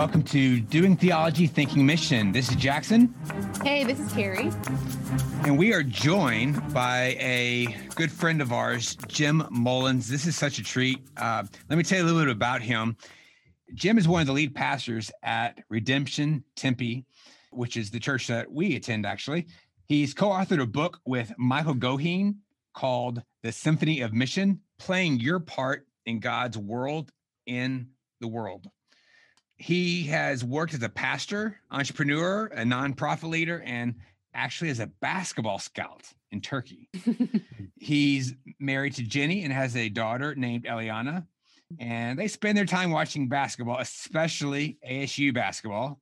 Welcome to Doing Theology, Thinking Mission. This is Jackson. Hey, this is Carrie. And we are joined by a good friend of ours, Jim Mullins. This is such a treat. Uh, let me tell you a little bit about him. Jim is one of the lead pastors at Redemption Tempe, which is the church that we attend, actually. He's co authored a book with Michael Goheen called The Symphony of Mission Playing Your Part in God's World in the World he has worked as a pastor, entrepreneur, a nonprofit leader, and actually as a basketball scout in Turkey. He's married to Jenny and has a daughter named Eliana. And they spend their time watching basketball, especially ASU basketball,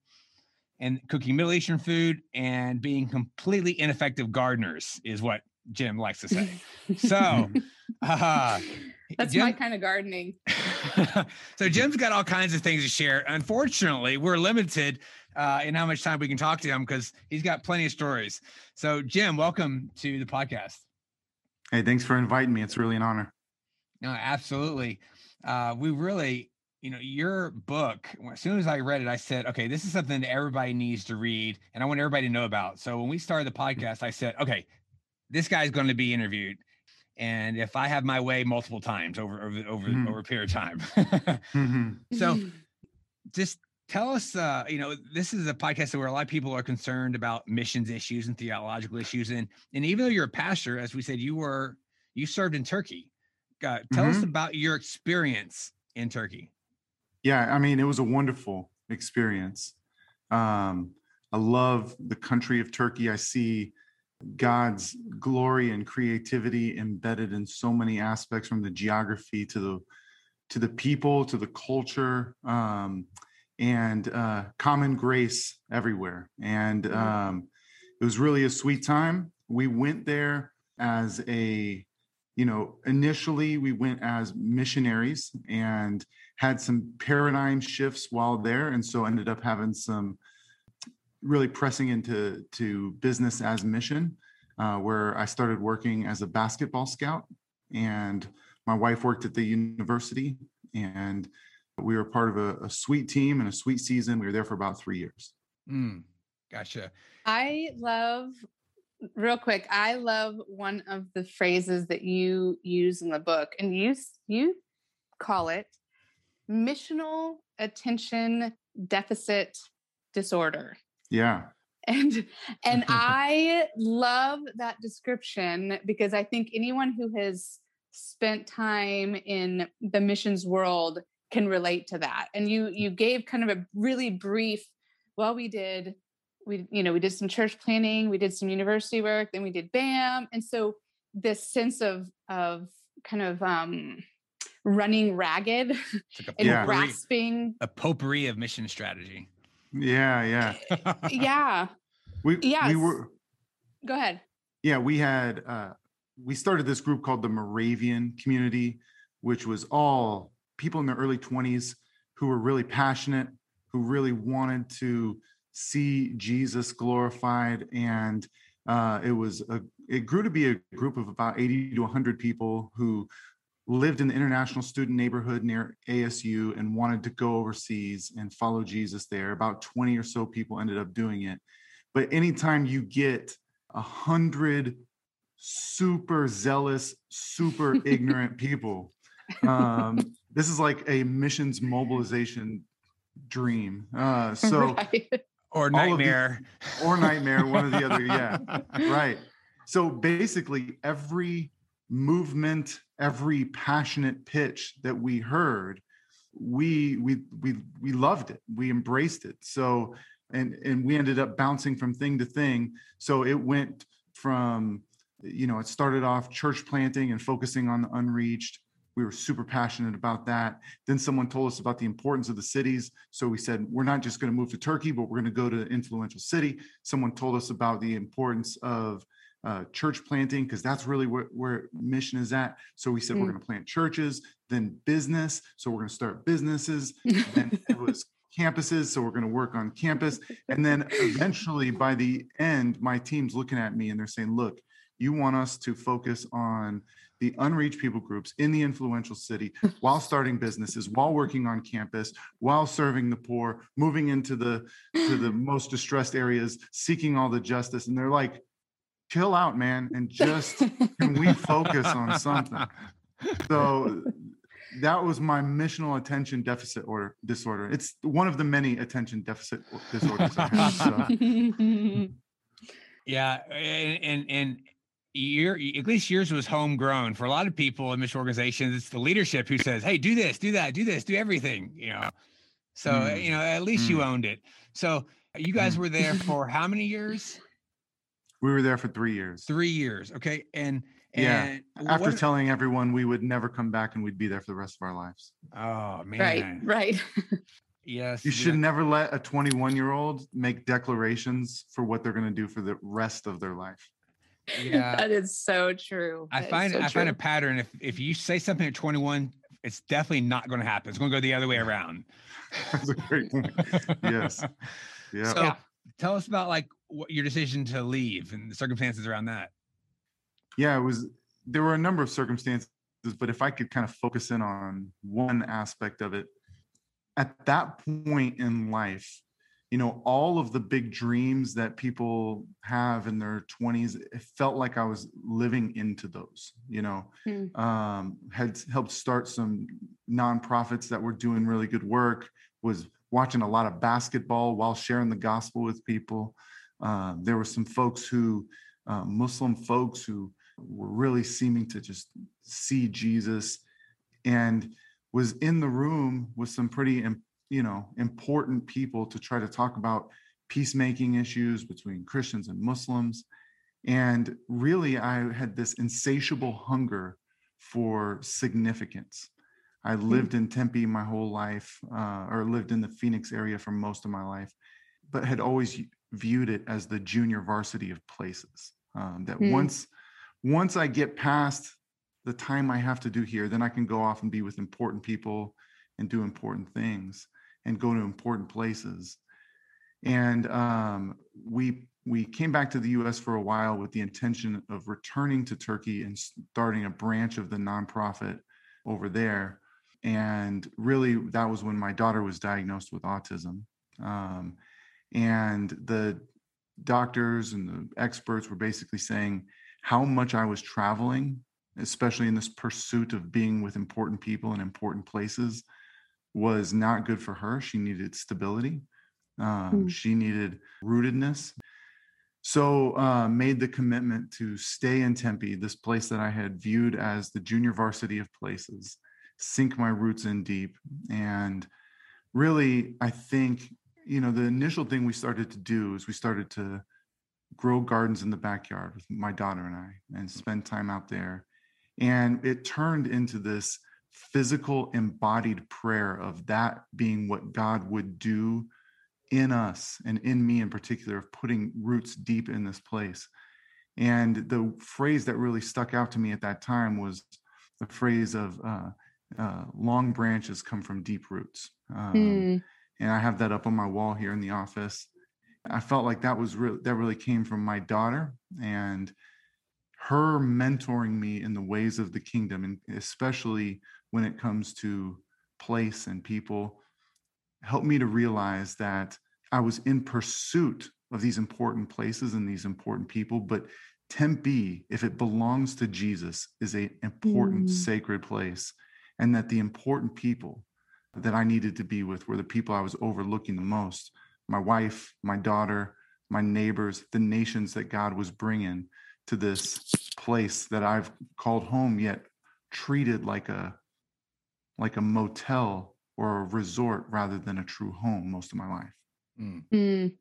and cooking Middle Eastern food and being completely ineffective gardeners, is what Jim likes to say. So, uh, that's Jim, my kind of gardening. so Jim's got all kinds of things to share. Unfortunately, we're limited uh, in how much time we can talk to him because he's got plenty of stories. So, Jim, welcome to the podcast. Hey, thanks for inviting me. It's really an honor. No, absolutely. Uh, we really, you know, your book. As soon as I read it, I said, "Okay, this is something that everybody needs to read, and I want everybody to know about." So when we started the podcast, I said, "Okay, this guy's going to be interviewed." And if I have my way multiple times over over over, mm-hmm. over a period of time. mm-hmm. So just tell us uh, you know this is a podcast where a lot of people are concerned about missions issues and theological issues and and even though you're a pastor as we said you were you served in turkey uh, tell mm-hmm. us about your experience in turkey yeah i mean it was a wonderful experience um, i love the country of turkey i see God's glory and creativity embedded in so many aspects from the geography to the to the people to the culture um, and uh, common grace everywhere. And um, it was really a sweet time. We went there as a you know initially we went as missionaries and had some paradigm shifts while there and so ended up having some really pressing into to business as mission, uh, where I started working as a basketball scout, and my wife worked at the university, and we were part of a, a sweet team and a sweet season. We were there for about three years. Mm, gotcha. I love real quick i love one of the phrases that you use in the book and you you call it missional attention deficit disorder yeah. And and I love that description because I think anyone who has spent time in the missions world can relate to that. And you you gave kind of a really brief well we did we you know we did some church planting, we did some university work, then we did BAM. And so this sense of of kind of um running ragged like and grasping a potpourri of mission strategy yeah, yeah. Eh, yeah. We yeah, we were Go ahead. Yeah, we had uh we started this group called the Moravian community, which was all people in their early 20s who were really passionate, who really wanted to see Jesus glorified and uh, it was a it grew to be a group of about 80 to 100 people who lived in the international student neighborhood near ASU and wanted to go overseas and follow Jesus there. About 20 or so people ended up doing it. But anytime you get a hundred super zealous, super ignorant people, um, this is like a missions mobilization dream. Uh, so right. or nightmare, these, or nightmare, one or the other. Yeah, right. So basically, every movement, every passionate pitch that we heard, we we we we loved it. We embraced it. So and and we ended up bouncing from thing to thing. So it went from you know, it started off church planting and focusing on the unreached. We were super passionate about that. Then someone told us about the importance of the cities. So we said, we're not just going to move to Turkey, but we're going to go to an influential city. Someone told us about the importance of uh, church planting because that's really where, where mission is at. So we said mm. we're going to plant churches, then business. So we're going to start businesses. and it was campuses. So we're going to work on campus. And then eventually by the end, my team's looking at me and they're saying, look, you want us to focus on the unreached people groups in the influential city while starting businesses, while working on campus, while serving the poor, moving into the to the most distressed areas, seeking all the justice. And they're like, chill out, man, and just can we focus on something? So that was my missional attention deficit order disorder. It's one of the many attention deficit disorders I have. So. Yeah, and and, and your at least yours was homegrown. For a lot of people in mission organizations, it's the leadership who says, "Hey, do this, do that, do this, do everything." You know, so mm. you know at least mm. you owned it. So you guys mm. were there for how many years? We were there for three years. Three years, okay, and. And yeah. After what, telling everyone we would never come back and we'd be there for the rest of our lives. Oh man. Right. Right. Yes. You should yeah. never let a 21 year old make declarations for what they're going to do for the rest of their life. Yeah. that is so true. I find so I true. find a pattern. If if you say something at 21, it's definitely not going to happen. It's going to go the other way around. That's a great point. yes. Yeah. So tell us about like what your decision to leave and the circumstances around that. Yeah, it was there were a number of circumstances, but if I could kind of focus in on one aspect of it, at that point in life, you know, all of the big dreams that people have in their 20s, it felt like I was living into those, you know, mm. um, had helped start some nonprofits that were doing really good work, was watching a lot of basketball while sharing the gospel with people. Uh, there were some folks who, uh, Muslim folks who were really seeming to just see Jesus and was in the room with some pretty you know important people to try to talk about peacemaking issues between Christians and Muslims and really I had this insatiable hunger for significance. I hmm. lived in Tempe my whole life uh, or lived in the Phoenix area for most of my life but had always viewed it as the junior varsity of places um, that mm. once once I get past the time I have to do here, then I can go off and be with important people and do important things and go to important places. And um, we we came back to the U.S. for a while with the intention of returning to Turkey and starting a branch of the nonprofit over there. And really, that was when my daughter was diagnosed with autism. Um, and the doctors and the experts were basically saying how much I was traveling especially in this pursuit of being with important people in important places, was not good for her. She needed stability. Um, mm. She needed rootedness. So uh, made the commitment to stay in Tempe, this place that I had viewed as the junior varsity of places, sink my roots in deep. And really, I think, you know, the initial thing we started to do is we started to grow gardens in the backyard with my daughter and I and spend time out there and it turned into this physical embodied prayer of that being what God would do in us and in me in particular, of putting roots deep in this place. And the phrase that really stuck out to me at that time was the phrase of uh, uh, long branches come from deep roots. Um, mm. And I have that up on my wall here in the office. I felt like that was really that really came from my daughter and her mentoring me in the ways of the kingdom, and especially when it comes to place and people, helped me to realize that I was in pursuit of these important places and these important people, but Tempe, if it belongs to Jesus, is an important mm. sacred place, and that the important people that I needed to be with were the people I was overlooking the most my wife, my daughter, my neighbors, the nations that God was bringing to this place that I've called home, yet treated like a like a motel or a resort rather than a true home most of my life. Mm. Mm.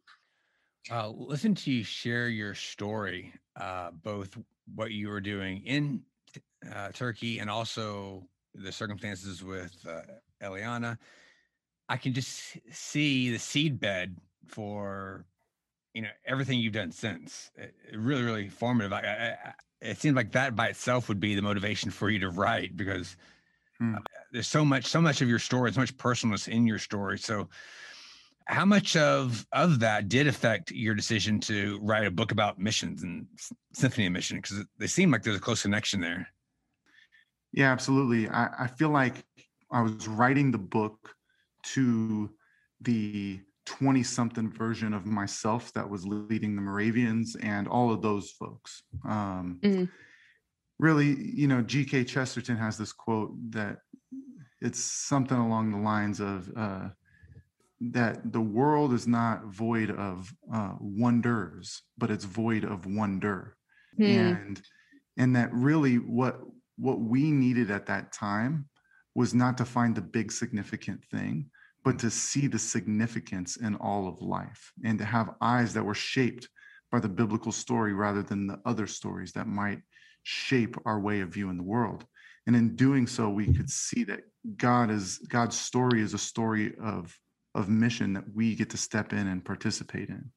Uh, listen to you share your story, uh, both what you were doing in uh, Turkey and also the circumstances with uh, Eliana. I can just see the seed bed for you know everything you've done since. It, it really, really formative. I, I, it seems like that by itself would be the motivation for you to write because hmm. uh, there's so much, so much of your story, so much personalness in your story. So, how much of of that did affect your decision to write a book about missions and symphony of mission? Because they seem like there's a close connection there. Yeah, absolutely. I, I feel like I was writing the book to the 20 something version of myself that was leading the Moravians and all of those folks. Um, mm-hmm. Really, you know, G.K. Chesterton has this quote that it's something along the lines of uh, that the world is not void of uh, wonders, but it's void of wonder. Mm. And and that really what what we needed at that time was not to find the big significant thing, but mm. to see the significance in all of life and to have eyes that were shaped by the biblical story rather than the other stories that might shape our way of viewing the world. And in doing so, we could see that God is God's story is a story of of mission that we get to step in and participate in.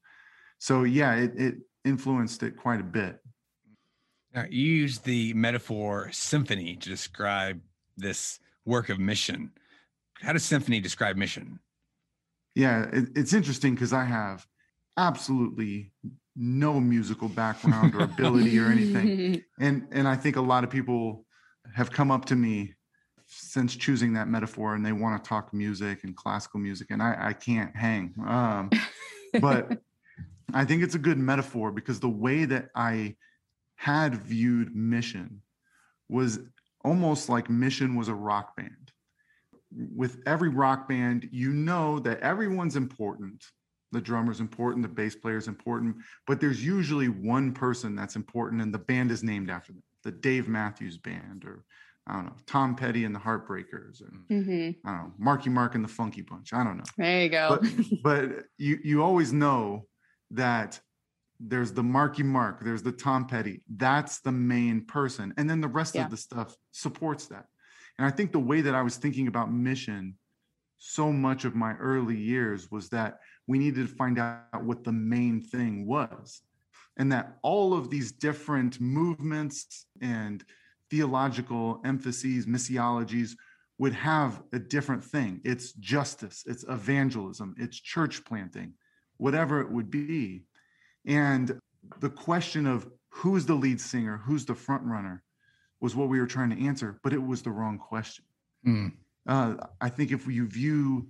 So yeah, it, it influenced it quite a bit. Now, you use the metaphor symphony to describe this work of mission how does symphony describe mission? Yeah, it, it's interesting because I have absolutely no musical background or ability or anything, and and I think a lot of people have come up to me since choosing that metaphor and they want to talk music and classical music and i, I can't hang um, but i think it's a good metaphor because the way that i had viewed mission was almost like mission was a rock band with every rock band, you know that everyone's important. The drummer's important, the bass player's important, but there's usually one person that's important, and the band is named after them. The Dave Matthews Band, or I don't know, Tom Petty and the Heartbreakers, and mm-hmm. I don't know, Marky Mark and the Funky Bunch. I don't know. There you go. But, but you you always know that there's the Marky Mark, there's the Tom Petty. That's the main person, and then the rest yeah. of the stuff supports that. And I think the way that I was thinking about mission so much of my early years was that we needed to find out what the main thing was. And that all of these different movements and theological emphases, missiologies would have a different thing. It's justice, it's evangelism, it's church planting, whatever it would be. And the question of who's the lead singer, who's the front runner, was what we were trying to answer, but it was the wrong question. Mm. Uh, I think if you view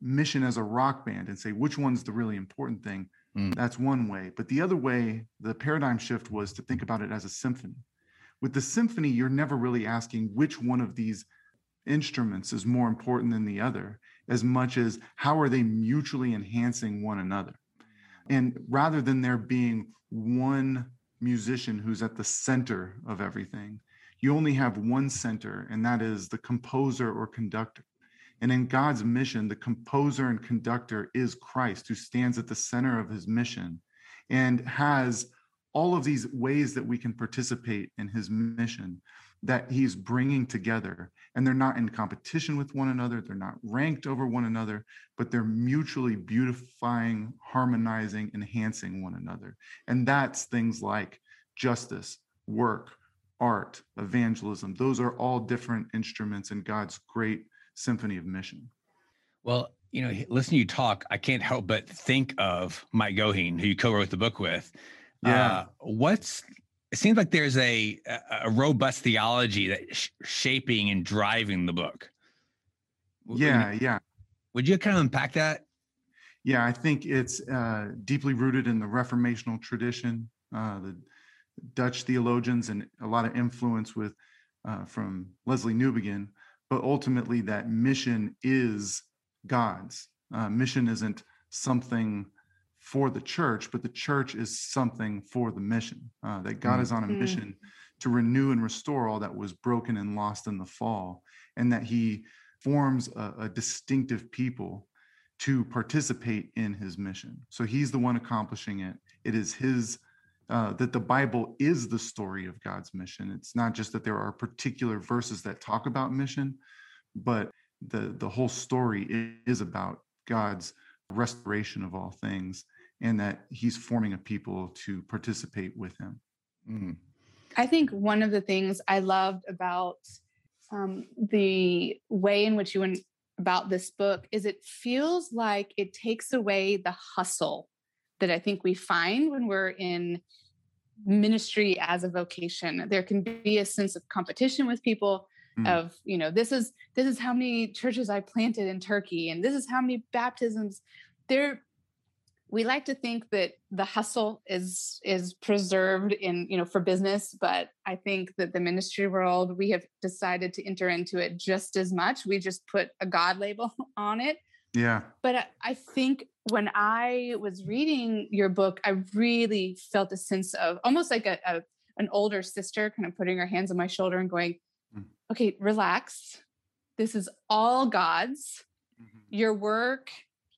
mission as a rock band and say which one's the really important thing, mm. that's one way. But the other way, the paradigm shift was to think about it as a symphony. With the symphony, you're never really asking which one of these instruments is more important than the other, as much as how are they mutually enhancing one another. And rather than there being one musician who's at the center of everything, you only have one center, and that is the composer or conductor. And in God's mission, the composer and conductor is Christ, who stands at the center of his mission and has all of these ways that we can participate in his mission that he's bringing together. And they're not in competition with one another, they're not ranked over one another, but they're mutually beautifying, harmonizing, enhancing one another. And that's things like justice, work, art, evangelism. Those are all different instruments in God's great symphony of mission. Well, you know, listen to you talk, I can't help but think of Mike Goheen, who you co-wrote the book with. Yeah. Uh, what's it seems like there's a a robust theology that sh- shaping and driving the book. Yeah, yeah. Would you kind of unpack that? Yeah, I think it's uh, deeply rooted in the Reformational tradition, uh, the Dutch theologians and a lot of influence with uh, from Lesslie Newbigin. but ultimately that mission is God's. Uh, mission isn't something for the church, but the church is something for the mission. Uh, that God mm-hmm. is on a mm-hmm. mission to renew and restore all that was broken and lost in the fall, and that He forms a, a distinctive people to participate in His mission. So He's the one accomplishing it. It is His uh, that the Bible is the story of God's mission. It's not just that there are particular verses that talk about mission, but the the whole story is about God's restoration of all things, and that He's forming a people to participate with Him. Mm. I think one of the things I loved about um, the way in which you went about this book is it feels like it takes away the hustle that I think we find when we're in ministry as a vocation. There can be a sense of competition with people, mm. of you know this is this is how many churches i planted in turkey and this is how many baptisms there we like to think that the hustle is is preserved in you know for business but i think that the ministry world we have decided to enter into it just as much. We just put a god label on it. Yeah. But I, I think when i was reading your book i really felt a sense of almost like a, a an older sister kind of putting her hands on my shoulder and going mm. okay relax. This is all god's. Mm-hmm. your work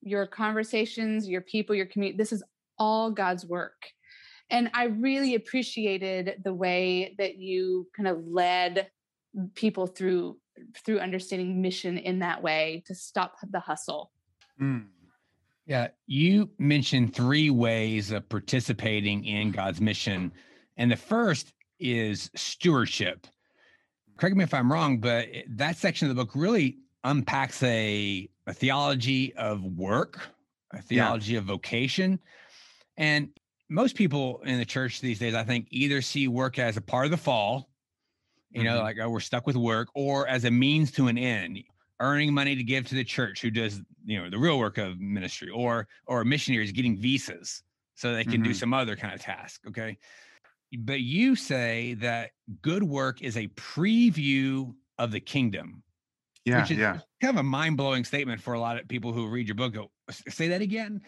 your conversations, your people, your community. This is all God's work. And I really appreciated the way that you kind of led people through through understanding mission in that way to stop the hustle. Mm. Yeah, you mentioned three ways of participating in God's mission. And the first is stewardship. Correct me if I'm wrong, but that section of the book really unpacks a, a theology of work, a theology yeah. of vocation. And most people in the church these days, I think, either see work as a part of the fall, you mm-hmm. know, like oh, we're stuck with work, or as a means to an end, earning money to give to the church who does, you know, the real work of ministry, or or missionaries getting visas so they can mm-hmm. do some other kind of task. Okay. But you say that good work is a preview of the kingdom. Yeah, which is yeah. kind of a mind blowing statement for a lot of people who read your book. Go, say that again.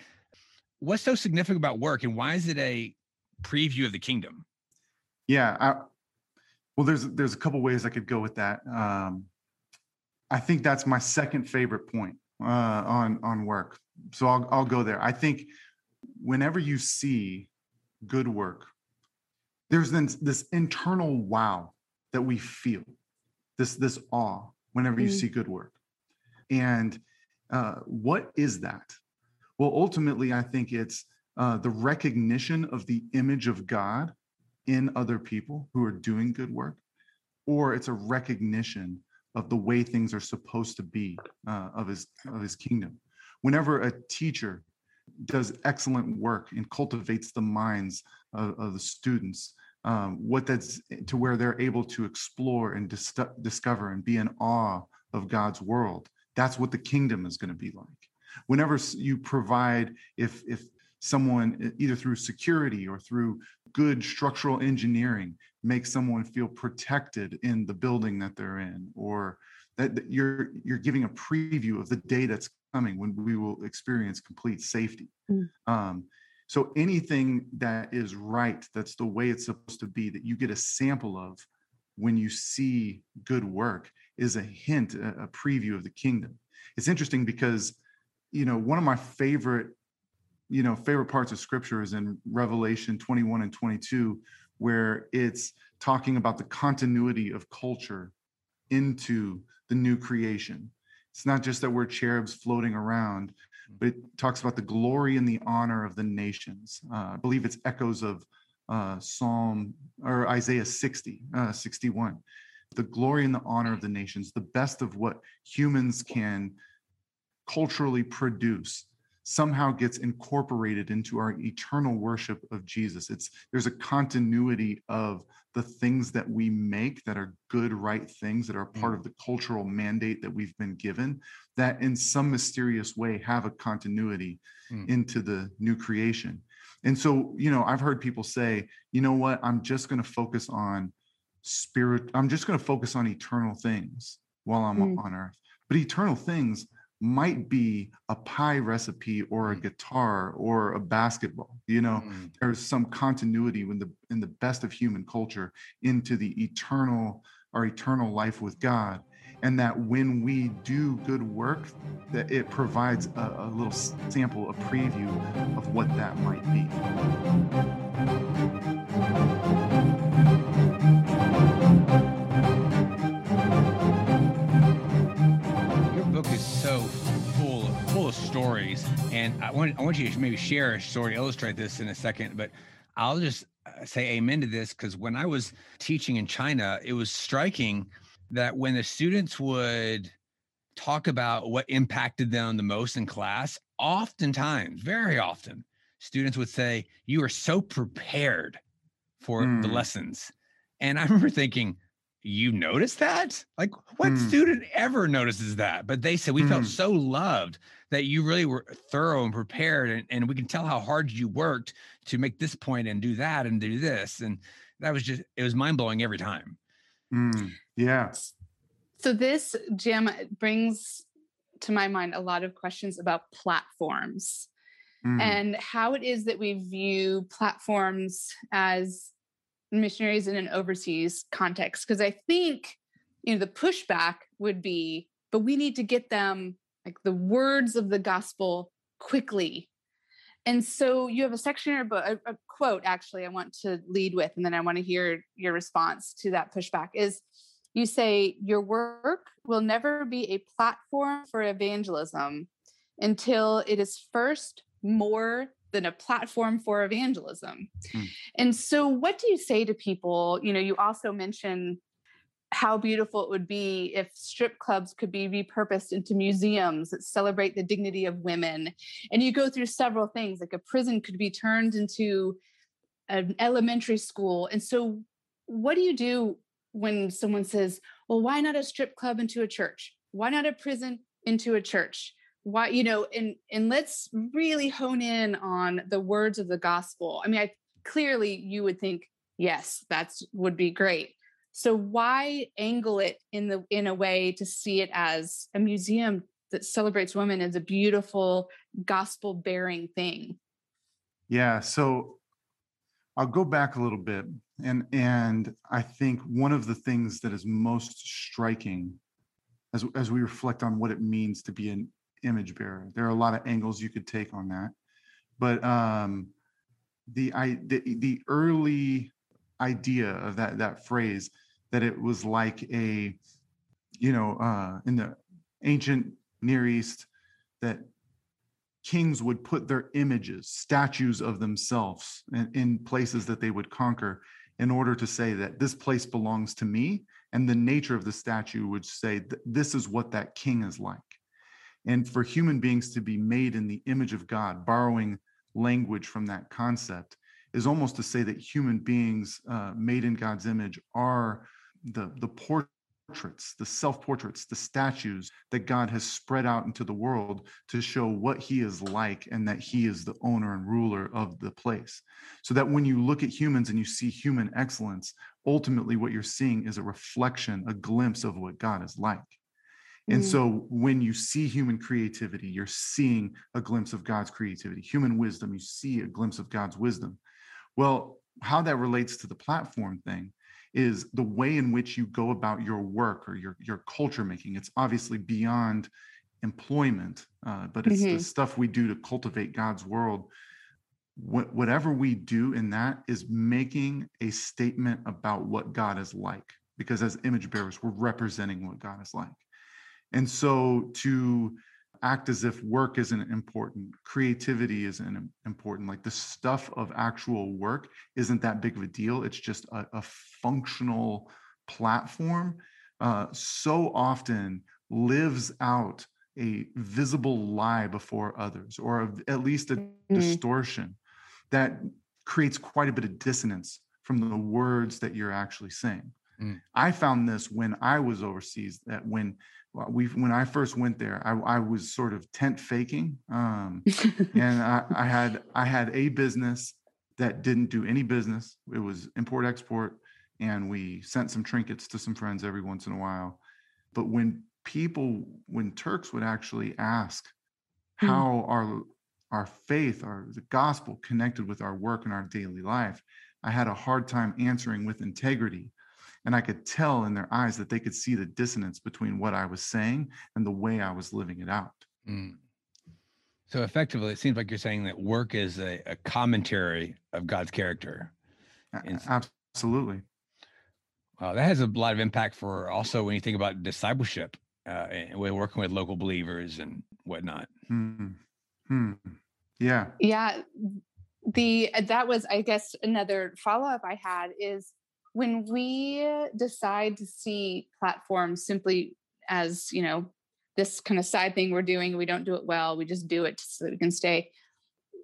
What's so significant about work, and why is it a preview of the kingdom? Yeah, I, well, there's there's a couple ways I could go with that. Um, I think that's my second favorite point uh, on on work. So I'll I'll go there. I think whenever you see good work, there's then this internal wow that we feel, this this awe whenever you mm. see good work. And uh, what is that? Well, ultimately, I think it's uh, the recognition of the image of God in other people who are doing good work, or it's a recognition of the way things are supposed to be uh, of his of his kingdom. Whenever a teacher does excellent work and cultivates the minds of, of the students, um, what that's to where they're able to explore and dis- discover and be in awe of God's world. That's what the kingdom is going to be like. Whenever you provide, if if someone either through security or through good structural engineering makes someone feel protected in the building that they're in, or that, that you're you're giving a preview of the day that's coming when we will experience complete safety. Mm. Um, so anything that is right, that's the way it's supposed to be, that you get a sample of when you see good work is a hint, a, preview of the kingdom. It's interesting because, you know, one of my favorite, you know, favorite parts of scripture is in Revelation 21 and 22, where it's talking about the continuity of culture into the new creation. It's not just that we're cherubs floating around, but it talks about the glory and the honor of the nations. Uh, I believe it's echoes of uh, Psalm or Isaiah 60, uh, 61. The glory and the honor of the nations, the best of what humans can culturally produce somehow gets incorporated into our eternal worship of Jesus. It's there's a continuity of the things that we make that are good, right things that are part mm. of the cultural mandate that we've been given, that in some mysterious way have a continuity mm. into the new creation. And so, you know, I've heard people say, you know what, I'm just going to focus on spirit, I'm just going to focus on eternal things while I'm mm. on earth. But eternal things might be a pie recipe or a mm. guitar or a basketball you know mm. there's some continuity in the in the best of human culture into the eternal our eternal life with god and that when we do good work that it provides a, a little sample a preview of what that might be And I want I want you to maybe share a story, illustrate this in a second, but I'll just uh, say amen to this because when I was teaching in China, it was striking that when the students would talk about what impacted them the most in class, oftentimes, very often, students would say, You are so prepared for mm. the lessons. And I remember thinking, you noticed that? Like, what mm. student ever notices that? But they said we mm. felt hmm. so loved that you really were thorough and prepared, and, and we can tell how hard you worked to make this point and do that and do this. And that was just, it was mind blowing every time. Mm. Yeah. So, this, Jim, brings to my mind a lot of questions about platforms mm. and how it is that we view platforms as missionaries in an overseas context because i think you know the pushback would be but we need to get them like the words of the gospel quickly and so you have a section in your book a, a quote actually i want to lead with and then i want to hear your response to that pushback is you say your work will never be a platform for evangelism until it is first more than a platform for evangelism. Mm. And so, what do you say to people? You know, you also mention how beautiful it would be if strip clubs could be repurposed into museums that celebrate the dignity of women. And you go through several things, like a prison could be turned into an elementary school. And so, what do you do when someone says, well, why not a strip club into a church? Why not a prison into a church? why you know and and let's really hone in on the words of the gospel i mean i clearly you would think yes that's would be great so why angle it in the in a way to see it as a museum that celebrates women as a beautiful gospel bearing thing yeah so i'll go back a little bit and and i think one of the things that is most striking as as we reflect on what it means to be an image bearer. There are a lot of angles you could take on that, but um, the I the, the early idea of that that phrase that it was like a you know uh, in the ancient Near East that kings would put their images, statues of themselves in, in, places that they would conquer in order to say that this place belongs to me. And the nature of the statue would say this is what that king is like and for human beings to be made in the image of God, borrowing language from that concept, is almost to say that human beings uh, made in God's image are the, the portraits, the self portraits, the statues that God has spread out into the world to show what He is like and that He is the owner and ruler of the place. So that when you look at humans and you see human excellence, ultimately what you're seeing is a reflection, a glimpse of what God is like. And mm. so when you see human creativity, you're seeing a glimpse of God's creativity, human wisdom, you see a glimpse of God's wisdom. Well, how that relates to the platform thing is the way in which you go about your work or your, your culture making. It's obviously beyond employment, uh, but it's mm-hmm. the stuff we do to cultivate God's world. What, whatever we do in that is making a statement about what God is like, because as image bearers, we're representing what God is like. And so to act as if work isn't important, creativity isn't important, like the stuff of actual work isn't that big of a deal. It's just a, a functional platform, uh, so often lives out a visible lie before others, or a, at least a mm-hmm. distortion that creates quite a bit of dissonance from the words that you're actually saying. Mm. I found this when I was overseas that when we when I first went there, I, I was sort of tent faking, um, and I, I, had I had a business that didn't do any business. It was import export, and we sent some trinkets to some friends every once in a while. But when people, when Turks would actually ask hmm. how our our faith, our the gospel connected with our work and our daily life, I had a hard time answering with integrity and I could tell in their eyes that they could see the dissonance between what I was saying and the way I was living it out. Mm. So effectively, it seems like you're saying that work is a, a commentary of God's character. Absolutely. Wow, that has a lot of impact for also when you think about discipleship, uh, and we're working with local believers and whatnot. Hmm. Hmm. Yeah. Yeah. The that was, I guess, another follow up I had is when we decide to see platforms simply as you know this kind of side thing we're doing we don't do it well we just do it so that we can stay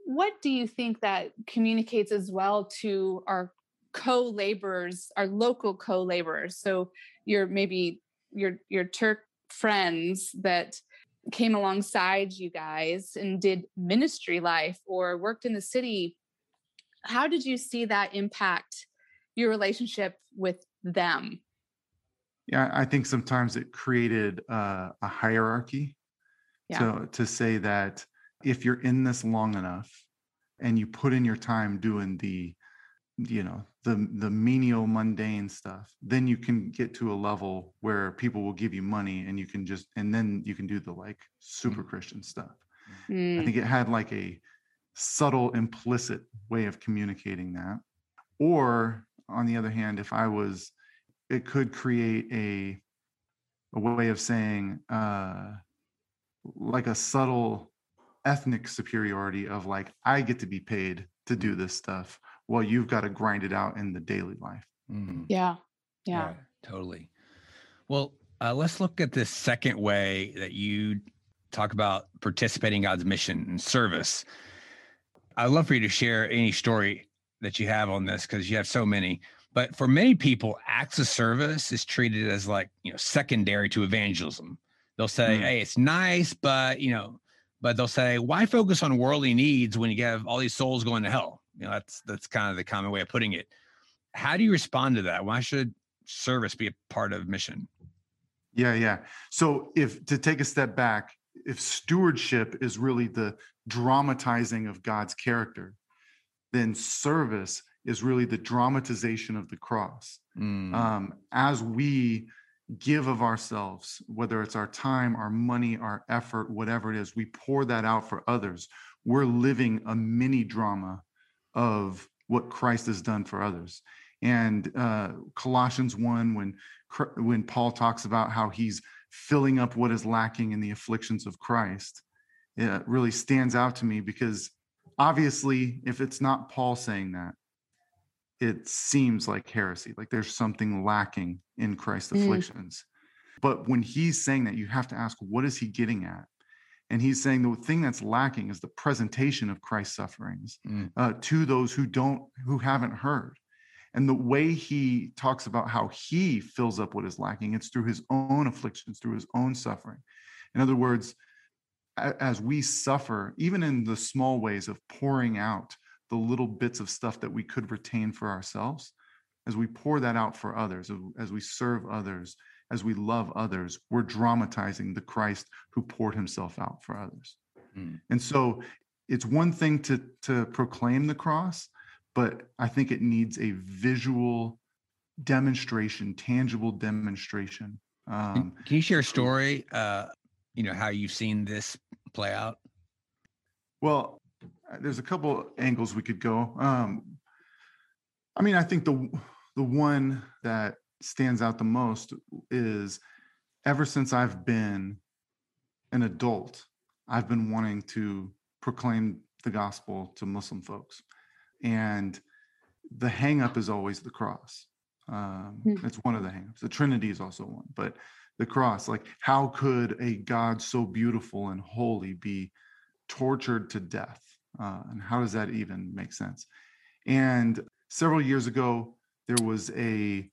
what do you think that communicates as well to our co-laborers our local co-laborers? So your maybe your your Turk friends that came alongside you guys and did ministry life or worked in the city how did you see that impact your relationship with them yeah i think sometimes it created uh, a hierarchy yeah. so to say that if you're in this long enough and you put in your time doing the you know the the menial mundane stuff then you can get to a level where people will give you money and you can just and then you can do the like super mm. christian stuff mm. i think it had like a subtle implicit way of communicating that or on the other hand if i was it could create a a way of saying uh like a subtle ethnic superiority of like i get to be paid to do this stuff while you've got to grind it out in the daily life. Mm. Yeah. yeah. yeah. Totally. Well, uh, let's look at this second way that you talk about participating God's mission and service. I'd love for you to share any story that you have on this because you have so many. But for many people, acts of service is treated as like, you know, secondary to evangelism. They'll say, mm. hey, it's nice, but, you know, but they'll say, why focus on worldly needs when you have all these souls going to hell? You know, that's that's kind of the common way of putting it. How do you respond to that? Why should service be a part of mission? Yeah, yeah. So if to take a step back, if stewardship is really the dramatizing of God's character, then service is really the dramatization of the cross. Mm. Um, as we give of ourselves, whether it's our time, our money, our effort, whatever it is, we pour that out for others. We're living a mini drama of what Christ has done for others. And uh, Colossians 1, when, when Paul talks about how he's filling up what is lacking in the afflictions of Christ, it really stands out to me because obviously, if it's not Paul saying that, it seems like heresy, like there's something lacking in Christ's mm. afflictions. But when he's saying that, you have to ask, what is he getting at? And he's saying the thing that's lacking is the presentation of Christ's sufferings mm. uh, to those who don't, who haven't heard. And the way he talks about how he fills up what is lacking, it's through his own afflictions, through his own suffering. In other words, as we suffer, even in the small ways of pouring out the little bits of stuff that we could retain for ourselves, as we pour that out for others, as we serve others, as we love others, we're dramatizing the Christ who poured himself out for others. Mm. And so it's one thing to to proclaim the cross, but I think it needs a visual demonstration, tangible demonstration. Um, Can you share a story? Uh, you know how you've seen this play out. Well, uh, there's a couple angles we could go. Um, I mean, I think the the one that stands out the most is ever since I've been an adult, I've been wanting to proclaim the gospel to Muslim folks. And the hangup is always the cross. Um, mm. It's one of the hangups. The Trinity is also one, but the cross, like, how could a God so beautiful and holy be tortured to death? Uh, and how does that even make sense? And several years ago, there was a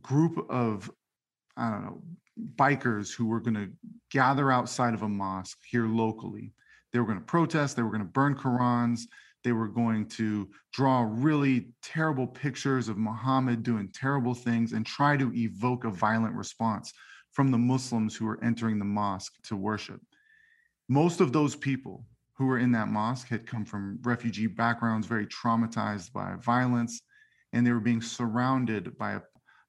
group of I don't know bikers who were going to gather outside of a mosque here locally. They were going to protest. They were going to burn Qurans. They were going to draw really terrible pictures of Muhammad doing terrible things and try to evoke a violent response from the Muslims who were entering the mosque to worship. Most of those people who were in that mosque had come from refugee backgrounds, very traumatized by violence, and they were being surrounded by a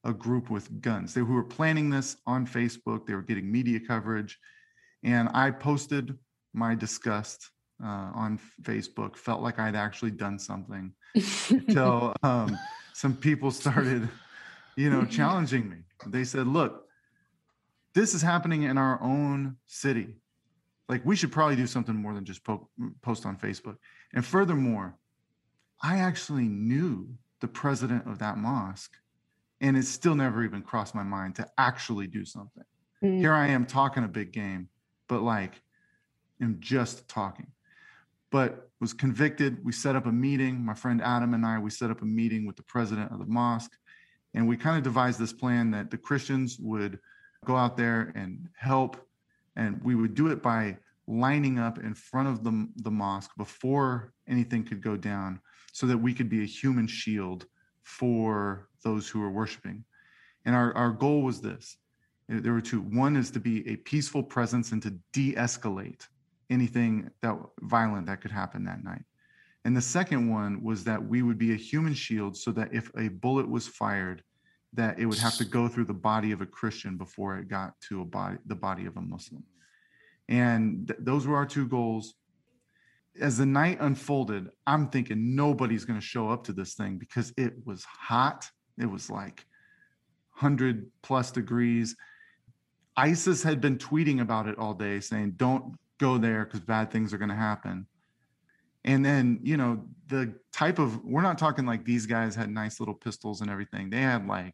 a group with guns. They who were planning this on Facebook. They were getting media coverage, and I posted my disgust uh, on Facebook. Felt like I'd actually done something until um, some people started, you know, challenging me. They said, "Look, this is happening in our own city. Like we should probably do something more than just po- post on Facebook." And furthermore, I actually knew the president of that mosque and it still never even crossed my mind to actually do something. Mm. Here I am talking a big game, but like am just talking. But was convicted. We set up a meeting. My friend Adam and I, we set up a meeting with the president of the mosque. And we kind of devised this plan that the Christians would go out there and help. And we would do it by lining up in front of the, the mosque before anything could go down so that we could be a human shield for those who are worshiping. And our, our goal was this there were two. One is to be a peaceful presence and to de escalate anything that violent that could happen that night. And the second one was that we would be a human shield so that if a bullet was fired, that it would have to go through the body of a Christian before it got to a body, the body of a Muslim. Mm. And th- those were our two goals. As the night unfolded, I'm thinking nobody's going to show up to this thing because it was hot. It was like 100 plus degrees. ISIS had been tweeting about it all day, saying, don't go there because bad things are going to happen. And then, you know, the type of, we're not talking like these guys had nice little pistols and everything. They had like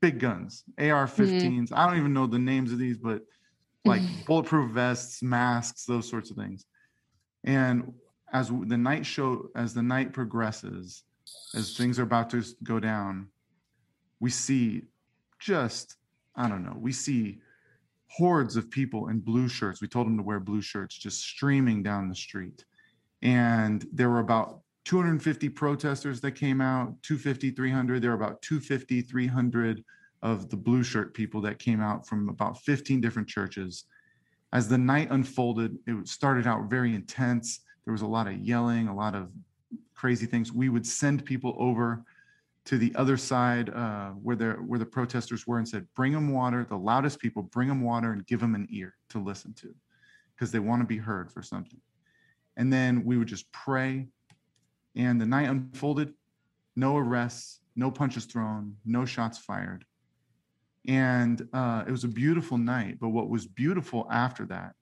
big guns, AR 15s. Mm-hmm. I don't even know the names of these, but like bulletproof vests, masks, those sorts of things. And as the night show, as the night progresses, as things are about to go down, we see just, I don't know, we see hordes of people in blue shirts. We told them to wear blue shirts, just streaming down the street. And there were about 250 protesters that came out, 250, 300. There were about 250, 300 of the blue shirt people that came out from about 15 different churches. As the night unfolded, it started out very intense. There was a lot of yelling, a lot of crazy things. We would send people over to the other side uh, where the where the protesters were and said, "Bring them water." The loudest people, bring them water and give them an ear to listen to, because they want to be heard for something. And then we would just pray, and the night unfolded. No arrests, no punches thrown, no shots fired and uh, it was a beautiful night. But what was beautiful after that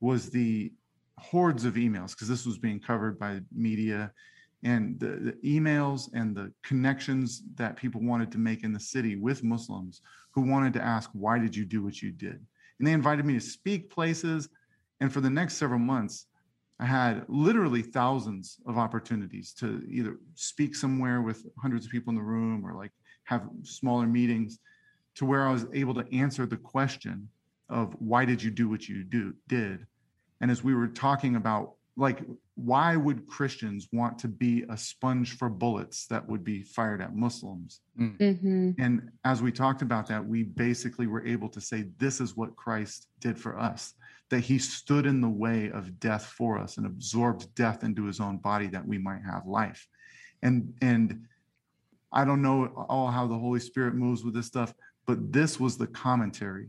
was the hordes of emails because this was being covered by media and the, the, emails and the connections that people wanted to make in the city with Muslims who wanted to ask, why did you do what you did? And they invited me to speak places. And for the next several months, I had literally thousands of opportunities to either speak somewhere with hundreds of people in the room or like have smaller meetings to where I was able to answer the question of why did you do what you do did and as we were talking about like why would christians want to be a sponge for bullets that would be fired at muslims mm. mm-hmm. and as we talked about that we basically were able to say this is what christ did for us that he stood in the way of death for us and absorbed death into his own body that we might have life and and i don't know all how the holy spirit moves with this stuff but this was the commentary.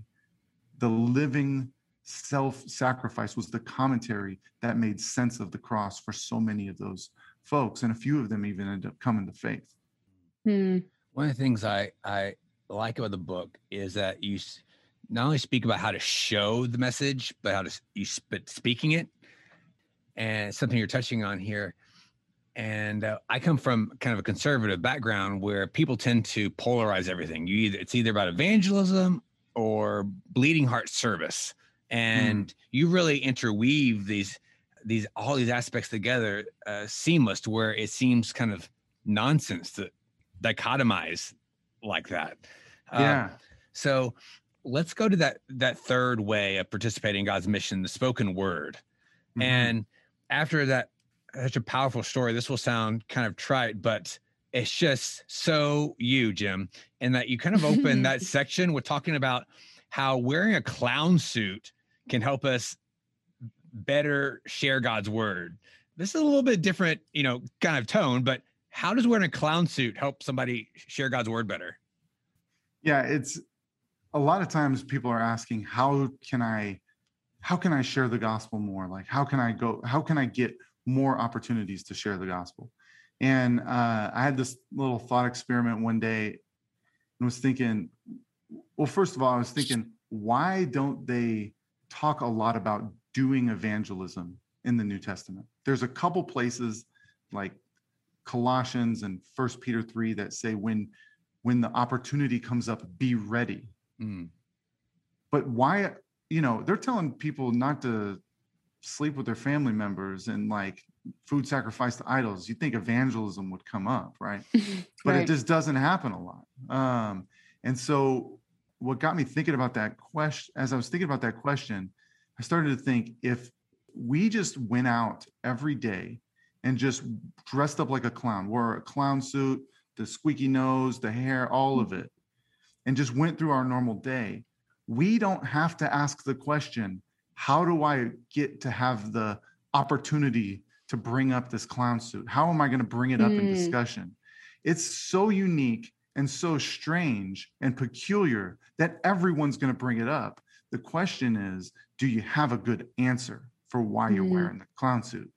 The living self sacrifice was the commentary that made sense of the cross for so many of those folks. And a few of them even ended up coming to faith. Hmm. One of the things I, I like about the book is that you not only speak about how to show the message, but how to you but speaking it. And something you're touching on here and uh, I come from kind of a conservative background where people tend to polarize everything. You either it's either about evangelism or bleeding heart service, and mm. you really interweave these these all these aspects together uh, seamless to where it seems kind of nonsense to dichotomize like that. Um, yeah. Um, so let's go to that that third way of participating in God's mission, the spoken word, mm-hmm. and after that such a powerful story. This will sound kind of trite, but it's just so you, Jim, and that you kind of open that section with talking about how wearing a clown suit can help us better share God's word. This is a little bit different, you know, kind of tone, but how does wearing a clown suit help somebody share God's word better? Yeah, it's a lot of times people are asking, how can I how can I share the gospel more? Like how can I go how can I get more opportunities to share the gospel. And uh, I had this little thought experiment one day and was thinking, well, first of all, I was thinking, why don't they talk a lot about doing evangelism in the New Testament? There's a couple places like Colossians and First Peter 3 that say when when the opportunity comes up, be ready. Mm. But why, you know, they're telling people not to sleep with their family members and like food sacrifice to idols, you think evangelism would come up, right? But Right. it just doesn't happen a lot. Um, and so, what got me thinking about that question, as I was thinking about that question, I started to think if we just went out every day and just dressed up like a clown, wore a clown suit, the squeaky nose, the hair, all of it, and just went through our normal day, we don't have to ask the question, how do I get to have the opportunity to bring up this clown suit? How am I going to bring it up in Mm. discussion? It's so unique and so strange and peculiar that everyone's going to bring it up. The question is, do you have a good answer for why you're Mm. wearing the clown suit?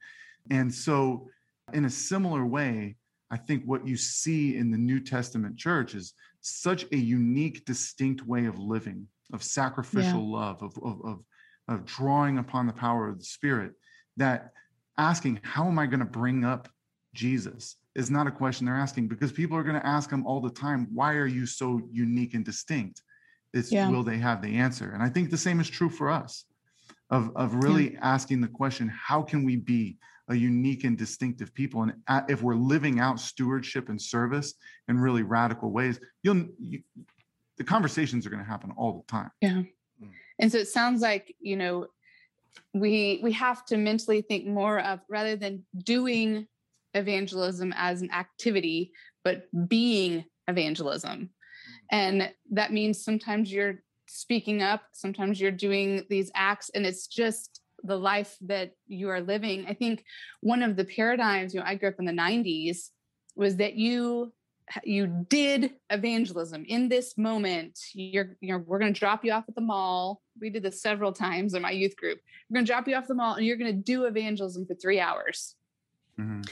And so, in a similar way, I think what you see in the New Testament church is such a unique, distinct way of living, of sacrificial love, of, of, of, of drawing upon the power of the Spirit, that asking, How am I going to bring up Jesus? is not a question they're asking because people are going to ask them all the time, Why are you so unique and distinct? It's Yeah. will they have the answer? And I think the same is true for us of, of really asking the question, How can we be a unique and distinctive people. And if we're living out stewardship and service in really radical ways, you'll you, the conversations are going to happen all the time. Yeah. Mm. And so it sounds like, you know, we we have to mentally think more of rather than doing evangelism as an activity, but being evangelism. Mm. And that means sometimes you're speaking up, sometimes you're doing these acts, and it's just the life that you are living. I think one of the paradigms, you know, I grew up in the 90s, was that you you did evangelism in this moment you're you know we're going to drop you off at the mall we did this several times in my youth group we're going to drop you off the mall and you're going to do evangelism for three hours Mhm.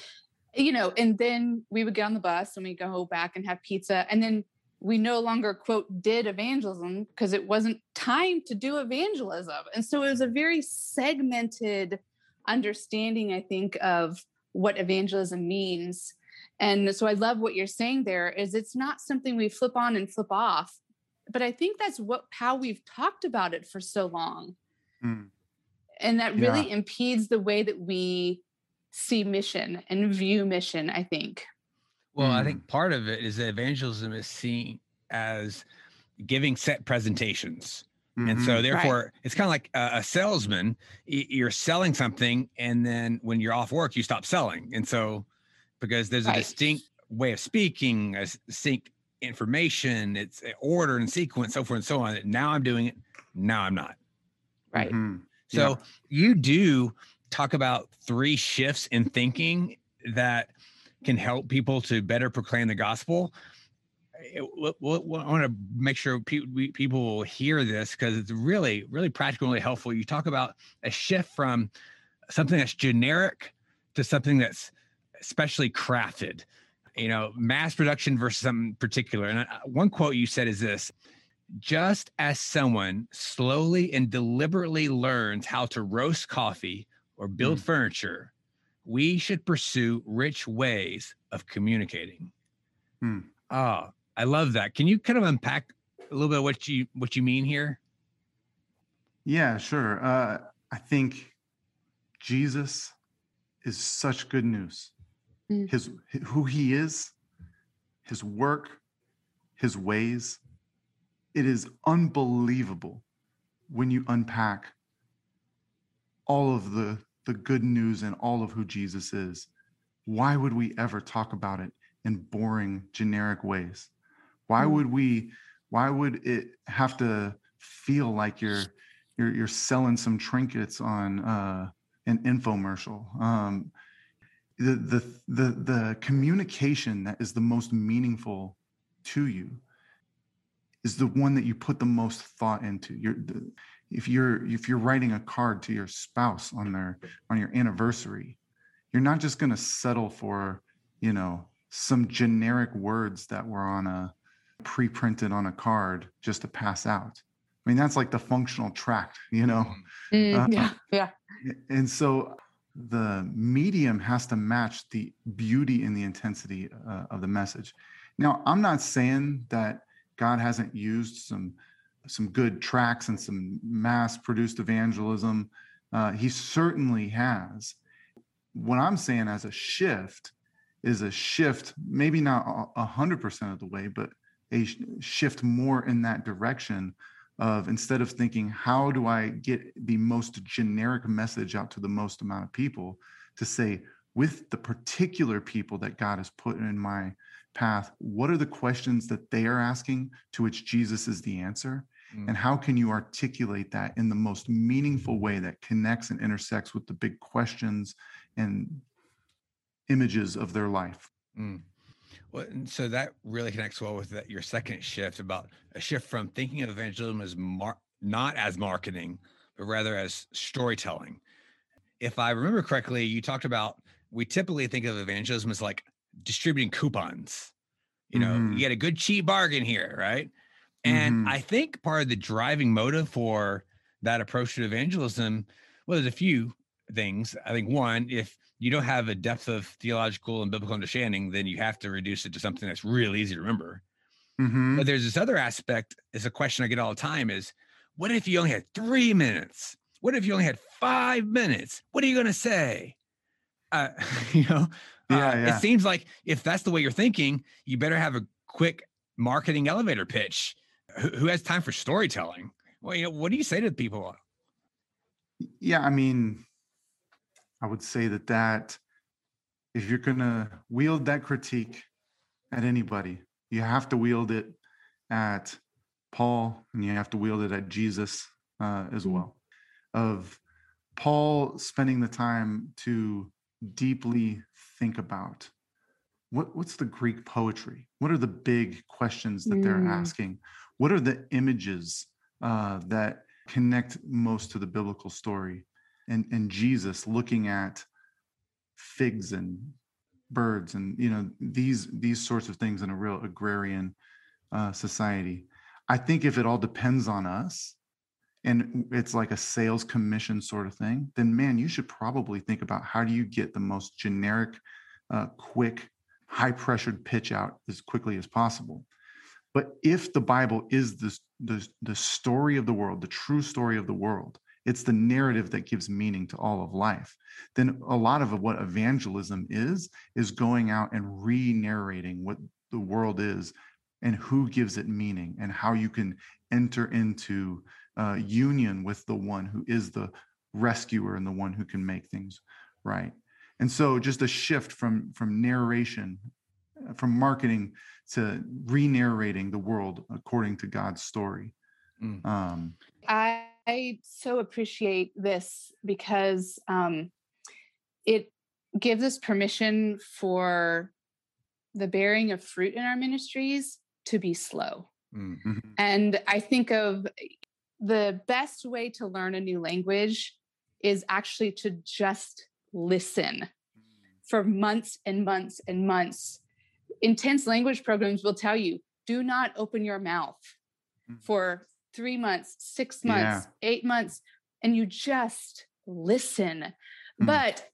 you know and then we would get on the bus and we go back and have pizza and then we no longer quote did evangelism because it wasn't time to do evangelism and so it was a very segmented understanding i think of what evangelism means and so i love what you're saying there is it's not something we flip on and flip off but i think that's what how we've talked about it for so long Mm. and that really Yeah. impedes the way that we see mission and view mission i think Well, I Mm. think part of it is that evangelism is seen as giving set presentations. And so, Mhm. therefore, it's kind of like a, a salesman. You're selling something, and then when you're off work, you stop selling. And so, because there's a Right. distinct way of speaking, a s- distinct information, it's order and sequence, so forth and so on. Now I'm doing it. Now I'm not. right Mhm. So you do talk about three shifts in thinking that can help people to better proclaim the gospel. It- w- w- I want to make sure people will hear this because it's really, really practical, really helpful. You talk about a shift from something that's generic to something that's specially crafted. You know, mass production versus something particular. And I- one quote you said is this: just as someone slowly and deliberately learns how to roast coffee or build Mm. furniture, we should pursue rich ways of communicating. Mm. Ah, I love that. Can you kind of unpack a little bit what you what you mean here? Yeah, sure. Uh, I think Jesus is such good news. Mm. His who he is, his work, his ways. It is unbelievable when you unpack all of the the good news and all of who Jesus is. Why would we ever talk about it in boring generic ways? Why Mm. would we why would it have to feel like you're you're you're selling some trinkets on uh, an infomercial. Um, the the the the communication that is the most meaningful to you is the one that you put the most thought into. You're the, if you're if you're writing a card to your spouse on their on your anniversary, you're not just going to settle for you know some generic words that were on a pre-printed on a card just to pass out. I mean, that's like the functional tract, you know? Mm, Uh, yeah yeah And so the medium has to match the beauty and the intensity uh, of the message. Now, I'm not saying that God hasn't used some some good tracks and some mass produced evangelism. Uh, he certainly has. what I'm saying as a shift is a shift, maybe not a hundred percent of the way, but a shift more in that direction of instead of thinking, how do I get the most generic message out to the most amount of people to say, with the particular people that God has put in my path, what are the questions that they are asking to which Jesus is the answer? Mm. And how can you articulate that in the most meaningful way that connects and intersects with the big questions and images of their life? Mm. Well, so that really connects well with that, your second shift about a shift from thinking of evangelism as mar- not as marketing, but rather as storytelling. If I remember correctly, you talked about we typically think of evangelism as like distributing coupons. You know, mm-hmm. you get a good cheap bargain here, right? And mm-hmm. I think part of the driving motive for that approach to evangelism, well, there's a few things. I think one, if you don't have a depth of theological and biblical understanding, then you have to reduce it to something that's really easy to remember. Mm-hmm. But there's this other aspect, is a question I get all the time is what if you only had three minutes? What if you only had five minutes? What are you going to say? Uh, you know, yeah, uh, yeah. it seems like if that's the way you're thinking, you better have a quick marketing elevator pitch. Who, who has time for storytelling? Well, you know, what do you say to people? Yeah, I mean, I would say that that if you're going to wield that critique at anybody, you have to wield it at Paul and you have to wield it at Jesus uh, as well. Of Paul spending the time to deeply think about what, what's the Greek poetry? What are the big questions that mm. they're asking? What are the images uh, that connect most to the biblical story? and and Jesus looking at figs and birds and you know these these sorts of things in a real agrarian uh, society. I think if it all depends on us and it's like a sales commission sort of thing, then man, you should probably think about how do you get the most generic, uh, quick, high pressured pitch out as quickly as possible. But if the Bible is the, the, the story of the world, the true story of the world, it's the narrative that gives meaning to all of life then a lot of what evangelism is is going out and re-narrating what the world is and who gives it meaning and how you can enter into uh, union with the one who is the rescuer and the one who can make things right. And so just a shift from from narration from marketing to re-narrating the world according to god's story mm. um, i I so appreciate this because um, it gives us permission for the bearing of fruit in our ministries to be slow. Mm-hmm. And I think of the best way to learn a new language is actually to just listen for months and months and months. Intense language programs will tell you do not open your mouth mm. for three months, six months, yeah. eight months, and you just listen. Mm. But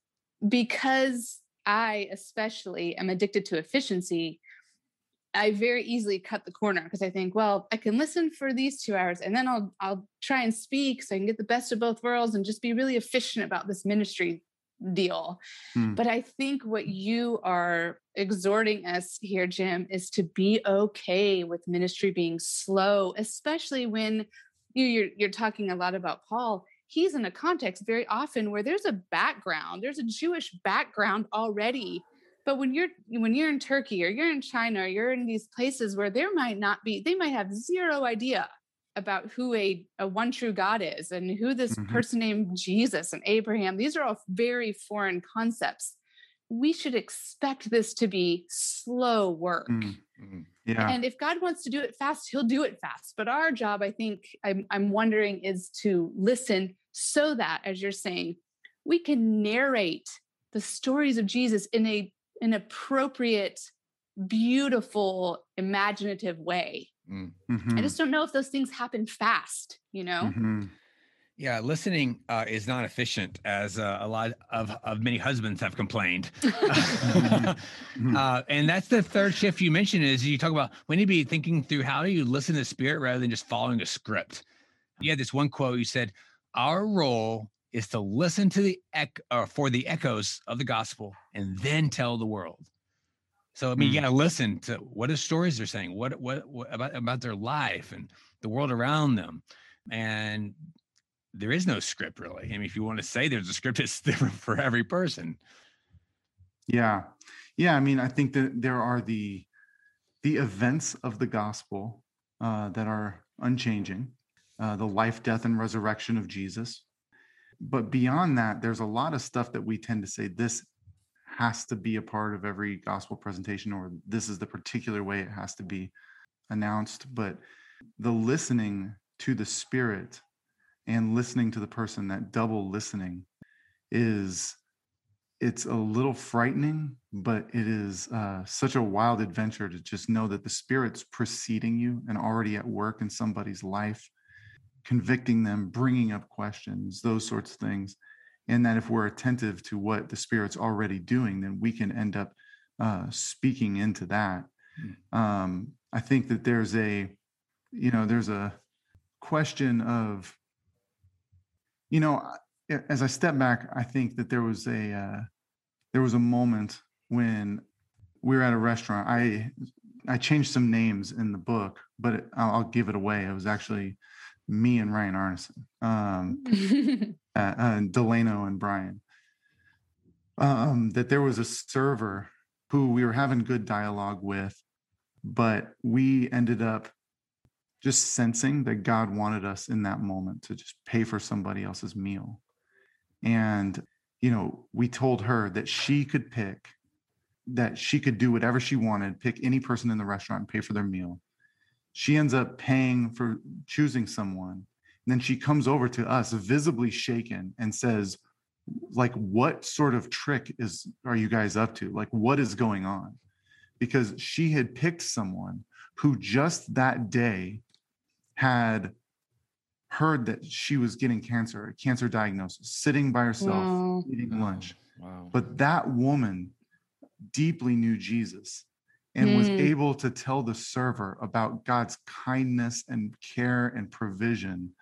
because I, especially, am addicted to efficiency, I very easily cut the corner because I think, well, I can listen for these two hours and then I'll I'll try and speak so I can get the best of both worlds and just be really efficient about this ministry deal. Hmm. But I think what you are exhorting us here, Jim, is to be okay with ministry being slow, especially when you, you're, you're talking a lot about Paul. He's in a context very often where there's a background, there's a Jewish background already. But when you're when you're in Turkey or you're in China or you're in these places where there might not be, they might have zero idea about who a, a one true God is and who this mm-hmm. person named Jesus and Abraham, these are all very foreign concepts. We should expect this to be slow work. Mm-hmm. Yeah. And if God wants to do it fast, he'll do it fast. But our job, I think, I'm, I'm wondering, is to listen so that, as you're saying, we can narrate the stories of Jesus in a an appropriate, beautiful, imaginative way. Mm-hmm. I just don't know if those things happen fast, you know? Mm-hmm. Yeah, listening uh, is not efficient, as uh, a lot of, of many husbands have complained. Mm-hmm. uh, and that's the third shift you mentioned is you talk about we need to be thinking through how do you listen to spirit rather than just following a script. You had this one quote you said, Our role is to listen to the ec- or for the echoes of the gospel and then tell the world. So I mean, you Mm. got to listen to what the stories they're saying, what, what what about about their life and the world around them, and there is no script really. I mean, if you want to say there's a script, it's different for every person. Yeah. Yeah. I mean, I think that there are the the events of the gospel uh, that are unchanging, uh, the life, death, and resurrection of Jesus. But beyond that, there's a lot of stuff that we tend to say this has to be a part of every gospel presentation, or this is the particular way it has to be announced. But the listening to the Spirit and listening to the person, that double listening, is it's a little frightening, but it is uh, such a wild adventure to just know that the Spirit's preceding you and already at work in somebody's life, convicting them, bringing up questions, those sorts of things. And that if we're attentive to what the Spirit's already doing, then we can end up uh, speaking into that. Um, I think that there's a, you know, there's a question of, you know, as I step back, I think that there was a uh, there was a moment when we were at a restaurant. I I changed some names in the book, but it, I'll, I'll give it away. It was actually me and Ryan Arneson, um, uh, uh, Delano and Brian. Um, that there was a server who we were having good dialogue with, but we ended up just sensing that God wanted us in that moment to just pay for somebody else's meal. And, you know, we told her that she could pick, that she could do whatever she wanted, pick any person in the restaurant and pay for their meal. She ends up paying for choosing someone. And then she comes over to us, visibly shaken, and says, like, what sort of trick is are you guys up to? Like, what is going on? Because she had picked someone who just that day had heard that she was getting cancer, a cancer diagnosis, sitting by herself, Wow. eating lunch. Wow. But that woman deeply knew Jesus and was Hmm. able to tell the server about God's kindness and care and provision.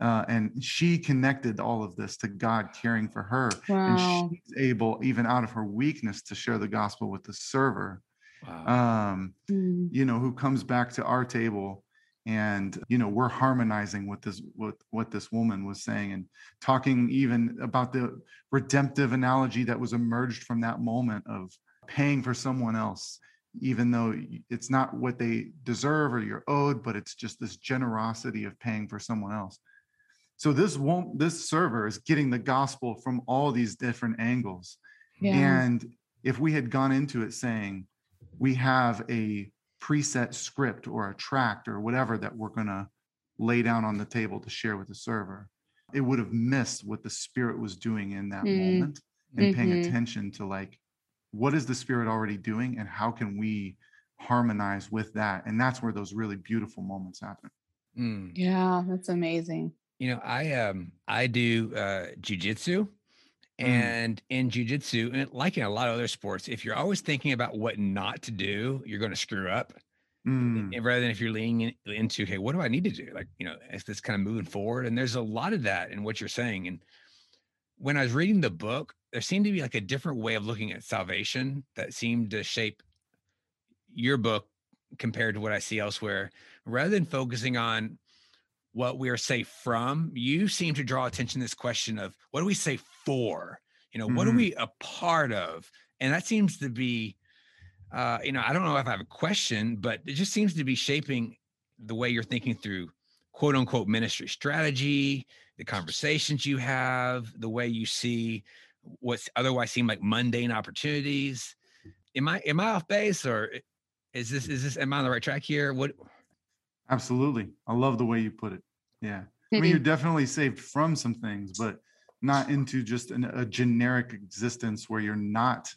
Uh, and she connected all of this to God caring for her. wow. And she's able, even out of her weakness, to share the gospel with the server. wow. Um, Mm. you know, who comes back to our table and you know we're harmonizing with this with what this woman was saying and talking even about the redemptive analogy that was emerged from that moment of paying for someone else even though it's not what they deserve or you're owed but it's just this generosity of paying for someone else so this won't this server is getting the gospel from all these different angles Yeah. and if we had gone into it saying we have a preset script or a tract or whatever that we're going to lay down on the table to share with the server, it would have missed what the spirit was doing in that Mm. moment and paying Mhm. attention to like, what is the spirit already doing and how can we harmonize with that? And that's where those really beautiful moments happen. Mm. yeah, that's amazing. You know, I um I do uh jujitsu. And in jujitsu, and like in a lot of other sports, if you're always thinking about what not to do, you're going to screw up. Mm, And rather than if you're leaning in- into, hey, what do I need to do? Like, you know, is this kind of moving forward? And there's a lot of that in what you're saying. And when I was reading the book, there seemed to be like a different way of looking at salvation that seemed to shape your book compared to what I see elsewhere. Rather than focusing on what we are safe from, you seem to draw attention to this question of what do we say for? You know, what are Mhm. we a part of? And that seems to be, uh, you know, I don't know if I have a question, but it just seems to be shaping the way you're thinking through quote unquote ministry strategy, the conversations you have, the way you see what's otherwise seem like mundane opportunities. Am I am I off base or is this is this am I on the right track here? What absolutely. I love the way you put it. Yeah. I mean, mm-hmm. you're definitely saved from some things, but not into just an, a generic existence where you're not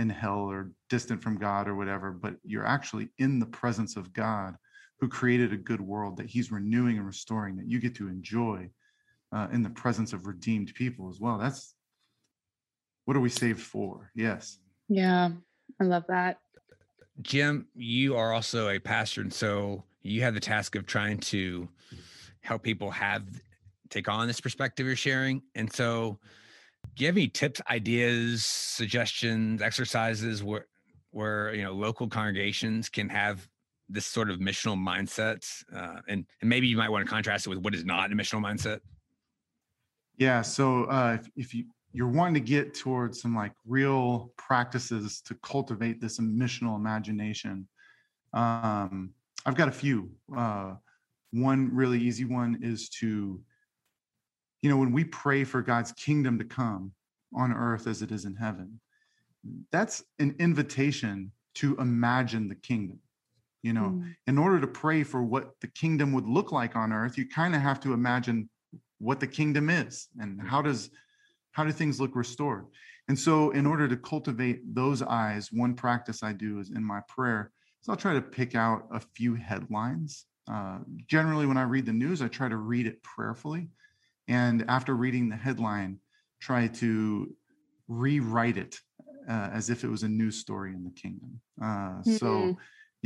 in hell or distant from God or whatever, but you're actually in the presence of God who created a good world that he's renewing and restoring that you get to enjoy uh, in the presence of redeemed people as well. That's what are we saved for? Yes. yeah, I love that. Jim, you are also a pastor, and so you have the task of trying to help people have take on this perspective you're sharing. And so, do you have any tips, ideas, suggestions, exercises where where you know local congregations can have this sort of missional mindset? Uh, and, and maybe you might want to contrast it with what is not a missional mindset. Yeah. So uh, if, if you you're wanting to get towards some like real practices to cultivate this missional imagination, um, I've got a few. Uh, one really easy one is to, you know, when we pray for God's kingdom to come on earth as it is in heaven, that's an invitation to imagine the kingdom. You know, mm. in order to pray for what the kingdom would look like on earth, you kind of have to imagine what the kingdom is and how does how do things look restored. And so, in order to cultivate those eyes, one practice I do is in my prayer so I'll try to pick out a few headlines. Uh, generally, when I read the news, I try to read it prayerfully. And after reading the headline, try to rewrite it uh, as if it was a news story in the kingdom. Uh, mm-hmm. So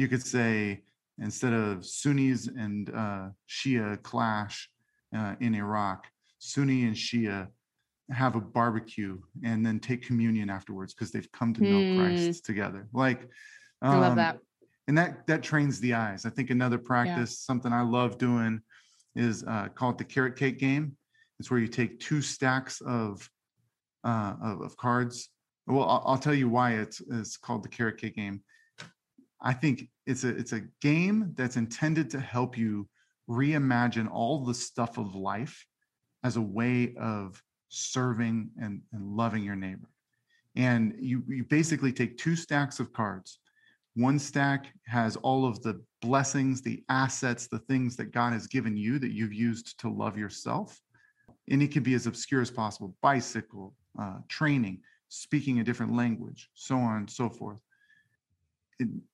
you could say, instead of Sunnis and uh, Shia clash uh, in Iraq, Sunni and Shia have a barbecue and then take communion afterwards because they've come to know mm. Christ together. Like, um, I love um, that and that that trains the eyes. I think another practice, yeah. something I love doing, is uh, called the carrot cake game. It's where you take two stacks of uh, of, of cards. Well, I'll, I'll, tell you why it's it's called the carrot cake game. I think it's a it's a game that's intended to help you reimagine all the stuff of life as a way of serving and, and loving your neighbor. And you you basically take two stacks of cards one stack has all of the blessings, the assets, the things that God has given you that you've used to love yourself. And it can be as obscure as possible bicycle, uh, training, speaking a different language, so on and so forth.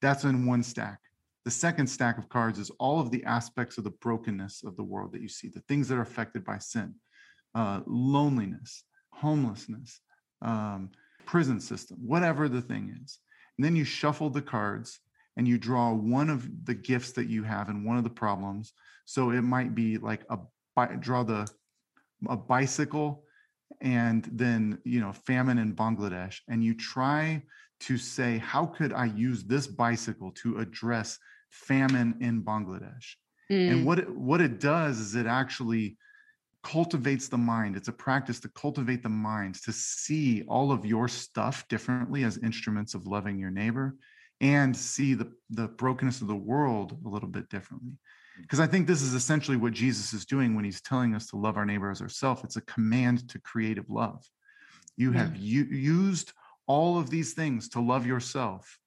That's in one stack. The second stack of cards is all of the aspects of the brokenness of the world that you see, the things that are affected by sin, uh, loneliness, homelessness, um, prison system, whatever the thing is. And then you shuffle the cards and you draw one of the gifts that you have and one of the problems. So it might be like a draw the a bicycle and then you know famine in Bangladesh and you try to say how could I use this bicycle to address famine in Bangladesh. Mm. And what it, what it does is it actually cultivates the mind. It's a practice to cultivate the mind, to see all of your stuff differently as instruments of loving your neighbor and see the, the brokenness of the world a little bit differently. Because I think this is essentially what Jesus is doing when he's telling us to love our neighbor as ourselves. It's a command to creative love. You yeah. have u- used all of these things to love yourself.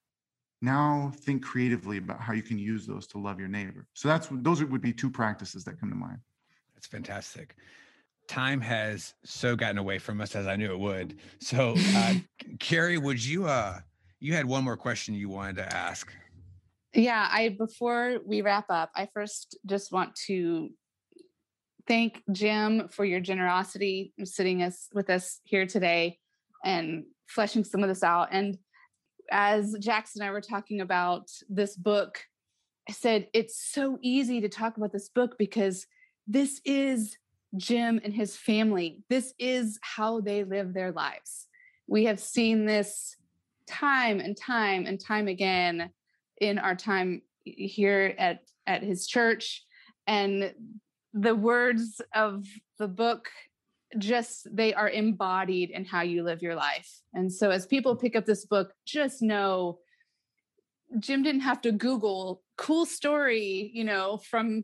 Now think creatively about how you can use those to love your neighbor. So that's those would be two practices that come to mind. That's fantastic. Time has so gotten away from us as I knew it would. So, uh, Carrie, would you? uh You had one more question you wanted to ask. Yeah, I before we wrap up, I first just want to thank Jim for your generosity sitting us with us here today and fleshing some of this out. And as Jackson and I were talking about this book, I said it's so easy to talk about this book because this is Jim and his family. This is how they live their lives. We have seen this time and time and time again in our time here at, at his church. And the words of the book just they are embodied in how you live your life. And so as people mm. pick up this book, just know Jim didn't have to Google cool story, you know, from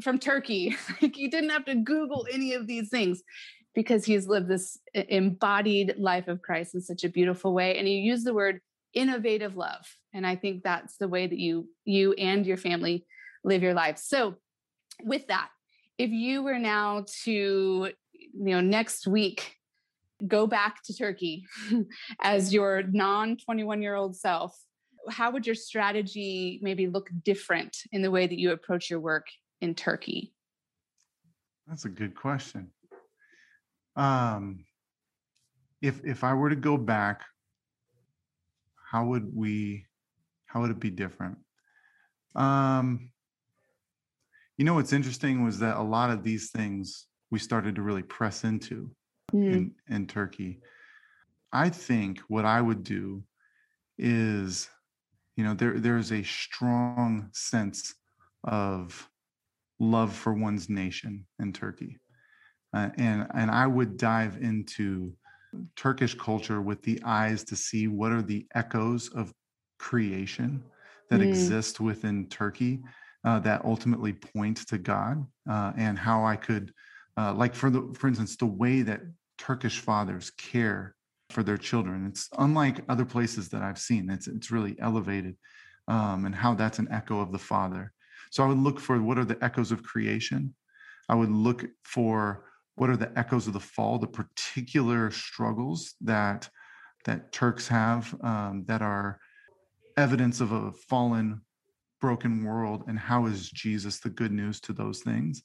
from Turkey. like he didn't have to Google any of these things because he's lived this embodied life of Christ in such a beautiful way. And he used the word innovative love. And I think that's the way that you you and your family live your life. So with that, if you were now to, know, next week go back to Turkey as your non 21 year old self, how would your strategy maybe look different in the way that you approach your work in Turkey? That's a good question. Um, if if I were to go back, how would we? How would it be different? Um, you know what's interesting was that a lot of these things we started to really press into Mm. in, in Turkey. I think what I would do is, you know, there there's a strong sense of love for one's nation in Turkey, uh, and and I would dive into Turkish culture with the eyes to see what are the echoes of creation that Mm. exist within Turkey uh, that ultimately point to God, uh, and how I could, uh, like for the for instance, the way that Turkish fathers care for their children. It's unlike other places that I've seen. It's it's really elevated, um, and how that's an echo of the Father. So I would look for what are the echoes of creation. I would look for what are the echoes of the fall, the particular struggles that that Turks have um, that are evidence of a fallen, broken world, and how is Jesus the good news to those things?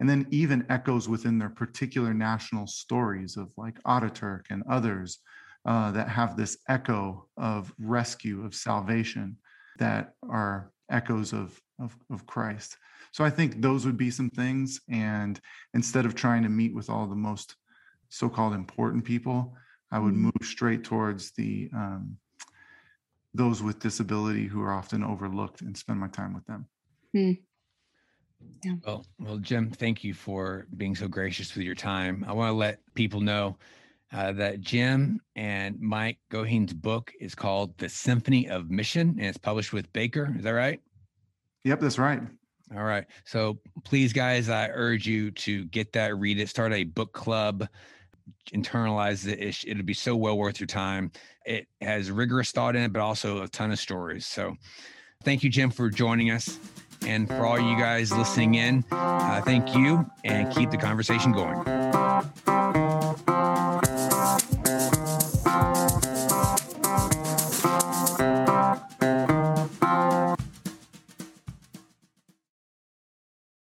And then even echoes within their particular national stories of like Ataturk and others uh, that have this echo of rescue, of salvation, that are echoes of, of of Christ. So I think those would be some things. And instead of trying to meet with all the most so-called important people, I would Mhm. move straight towards the um, those with disability who are often overlooked and spend my time with them. Well, well, Jim, thank you for being so gracious with your time. I want to let people know uh, that Jim and Mike Goheen's book is called The Symphony of Mission, and it's published with Baker. Is that right? Yep, that's right. All right. So please, guys, I urge you to get that, read it, start a book club, internalize it. It- It'll be so well worth your time. It has rigorous thought in it, but also a ton of stories. So thank you, Jim, for joining us. And for all you guys listening in, uh, thank you and keep the conversation going.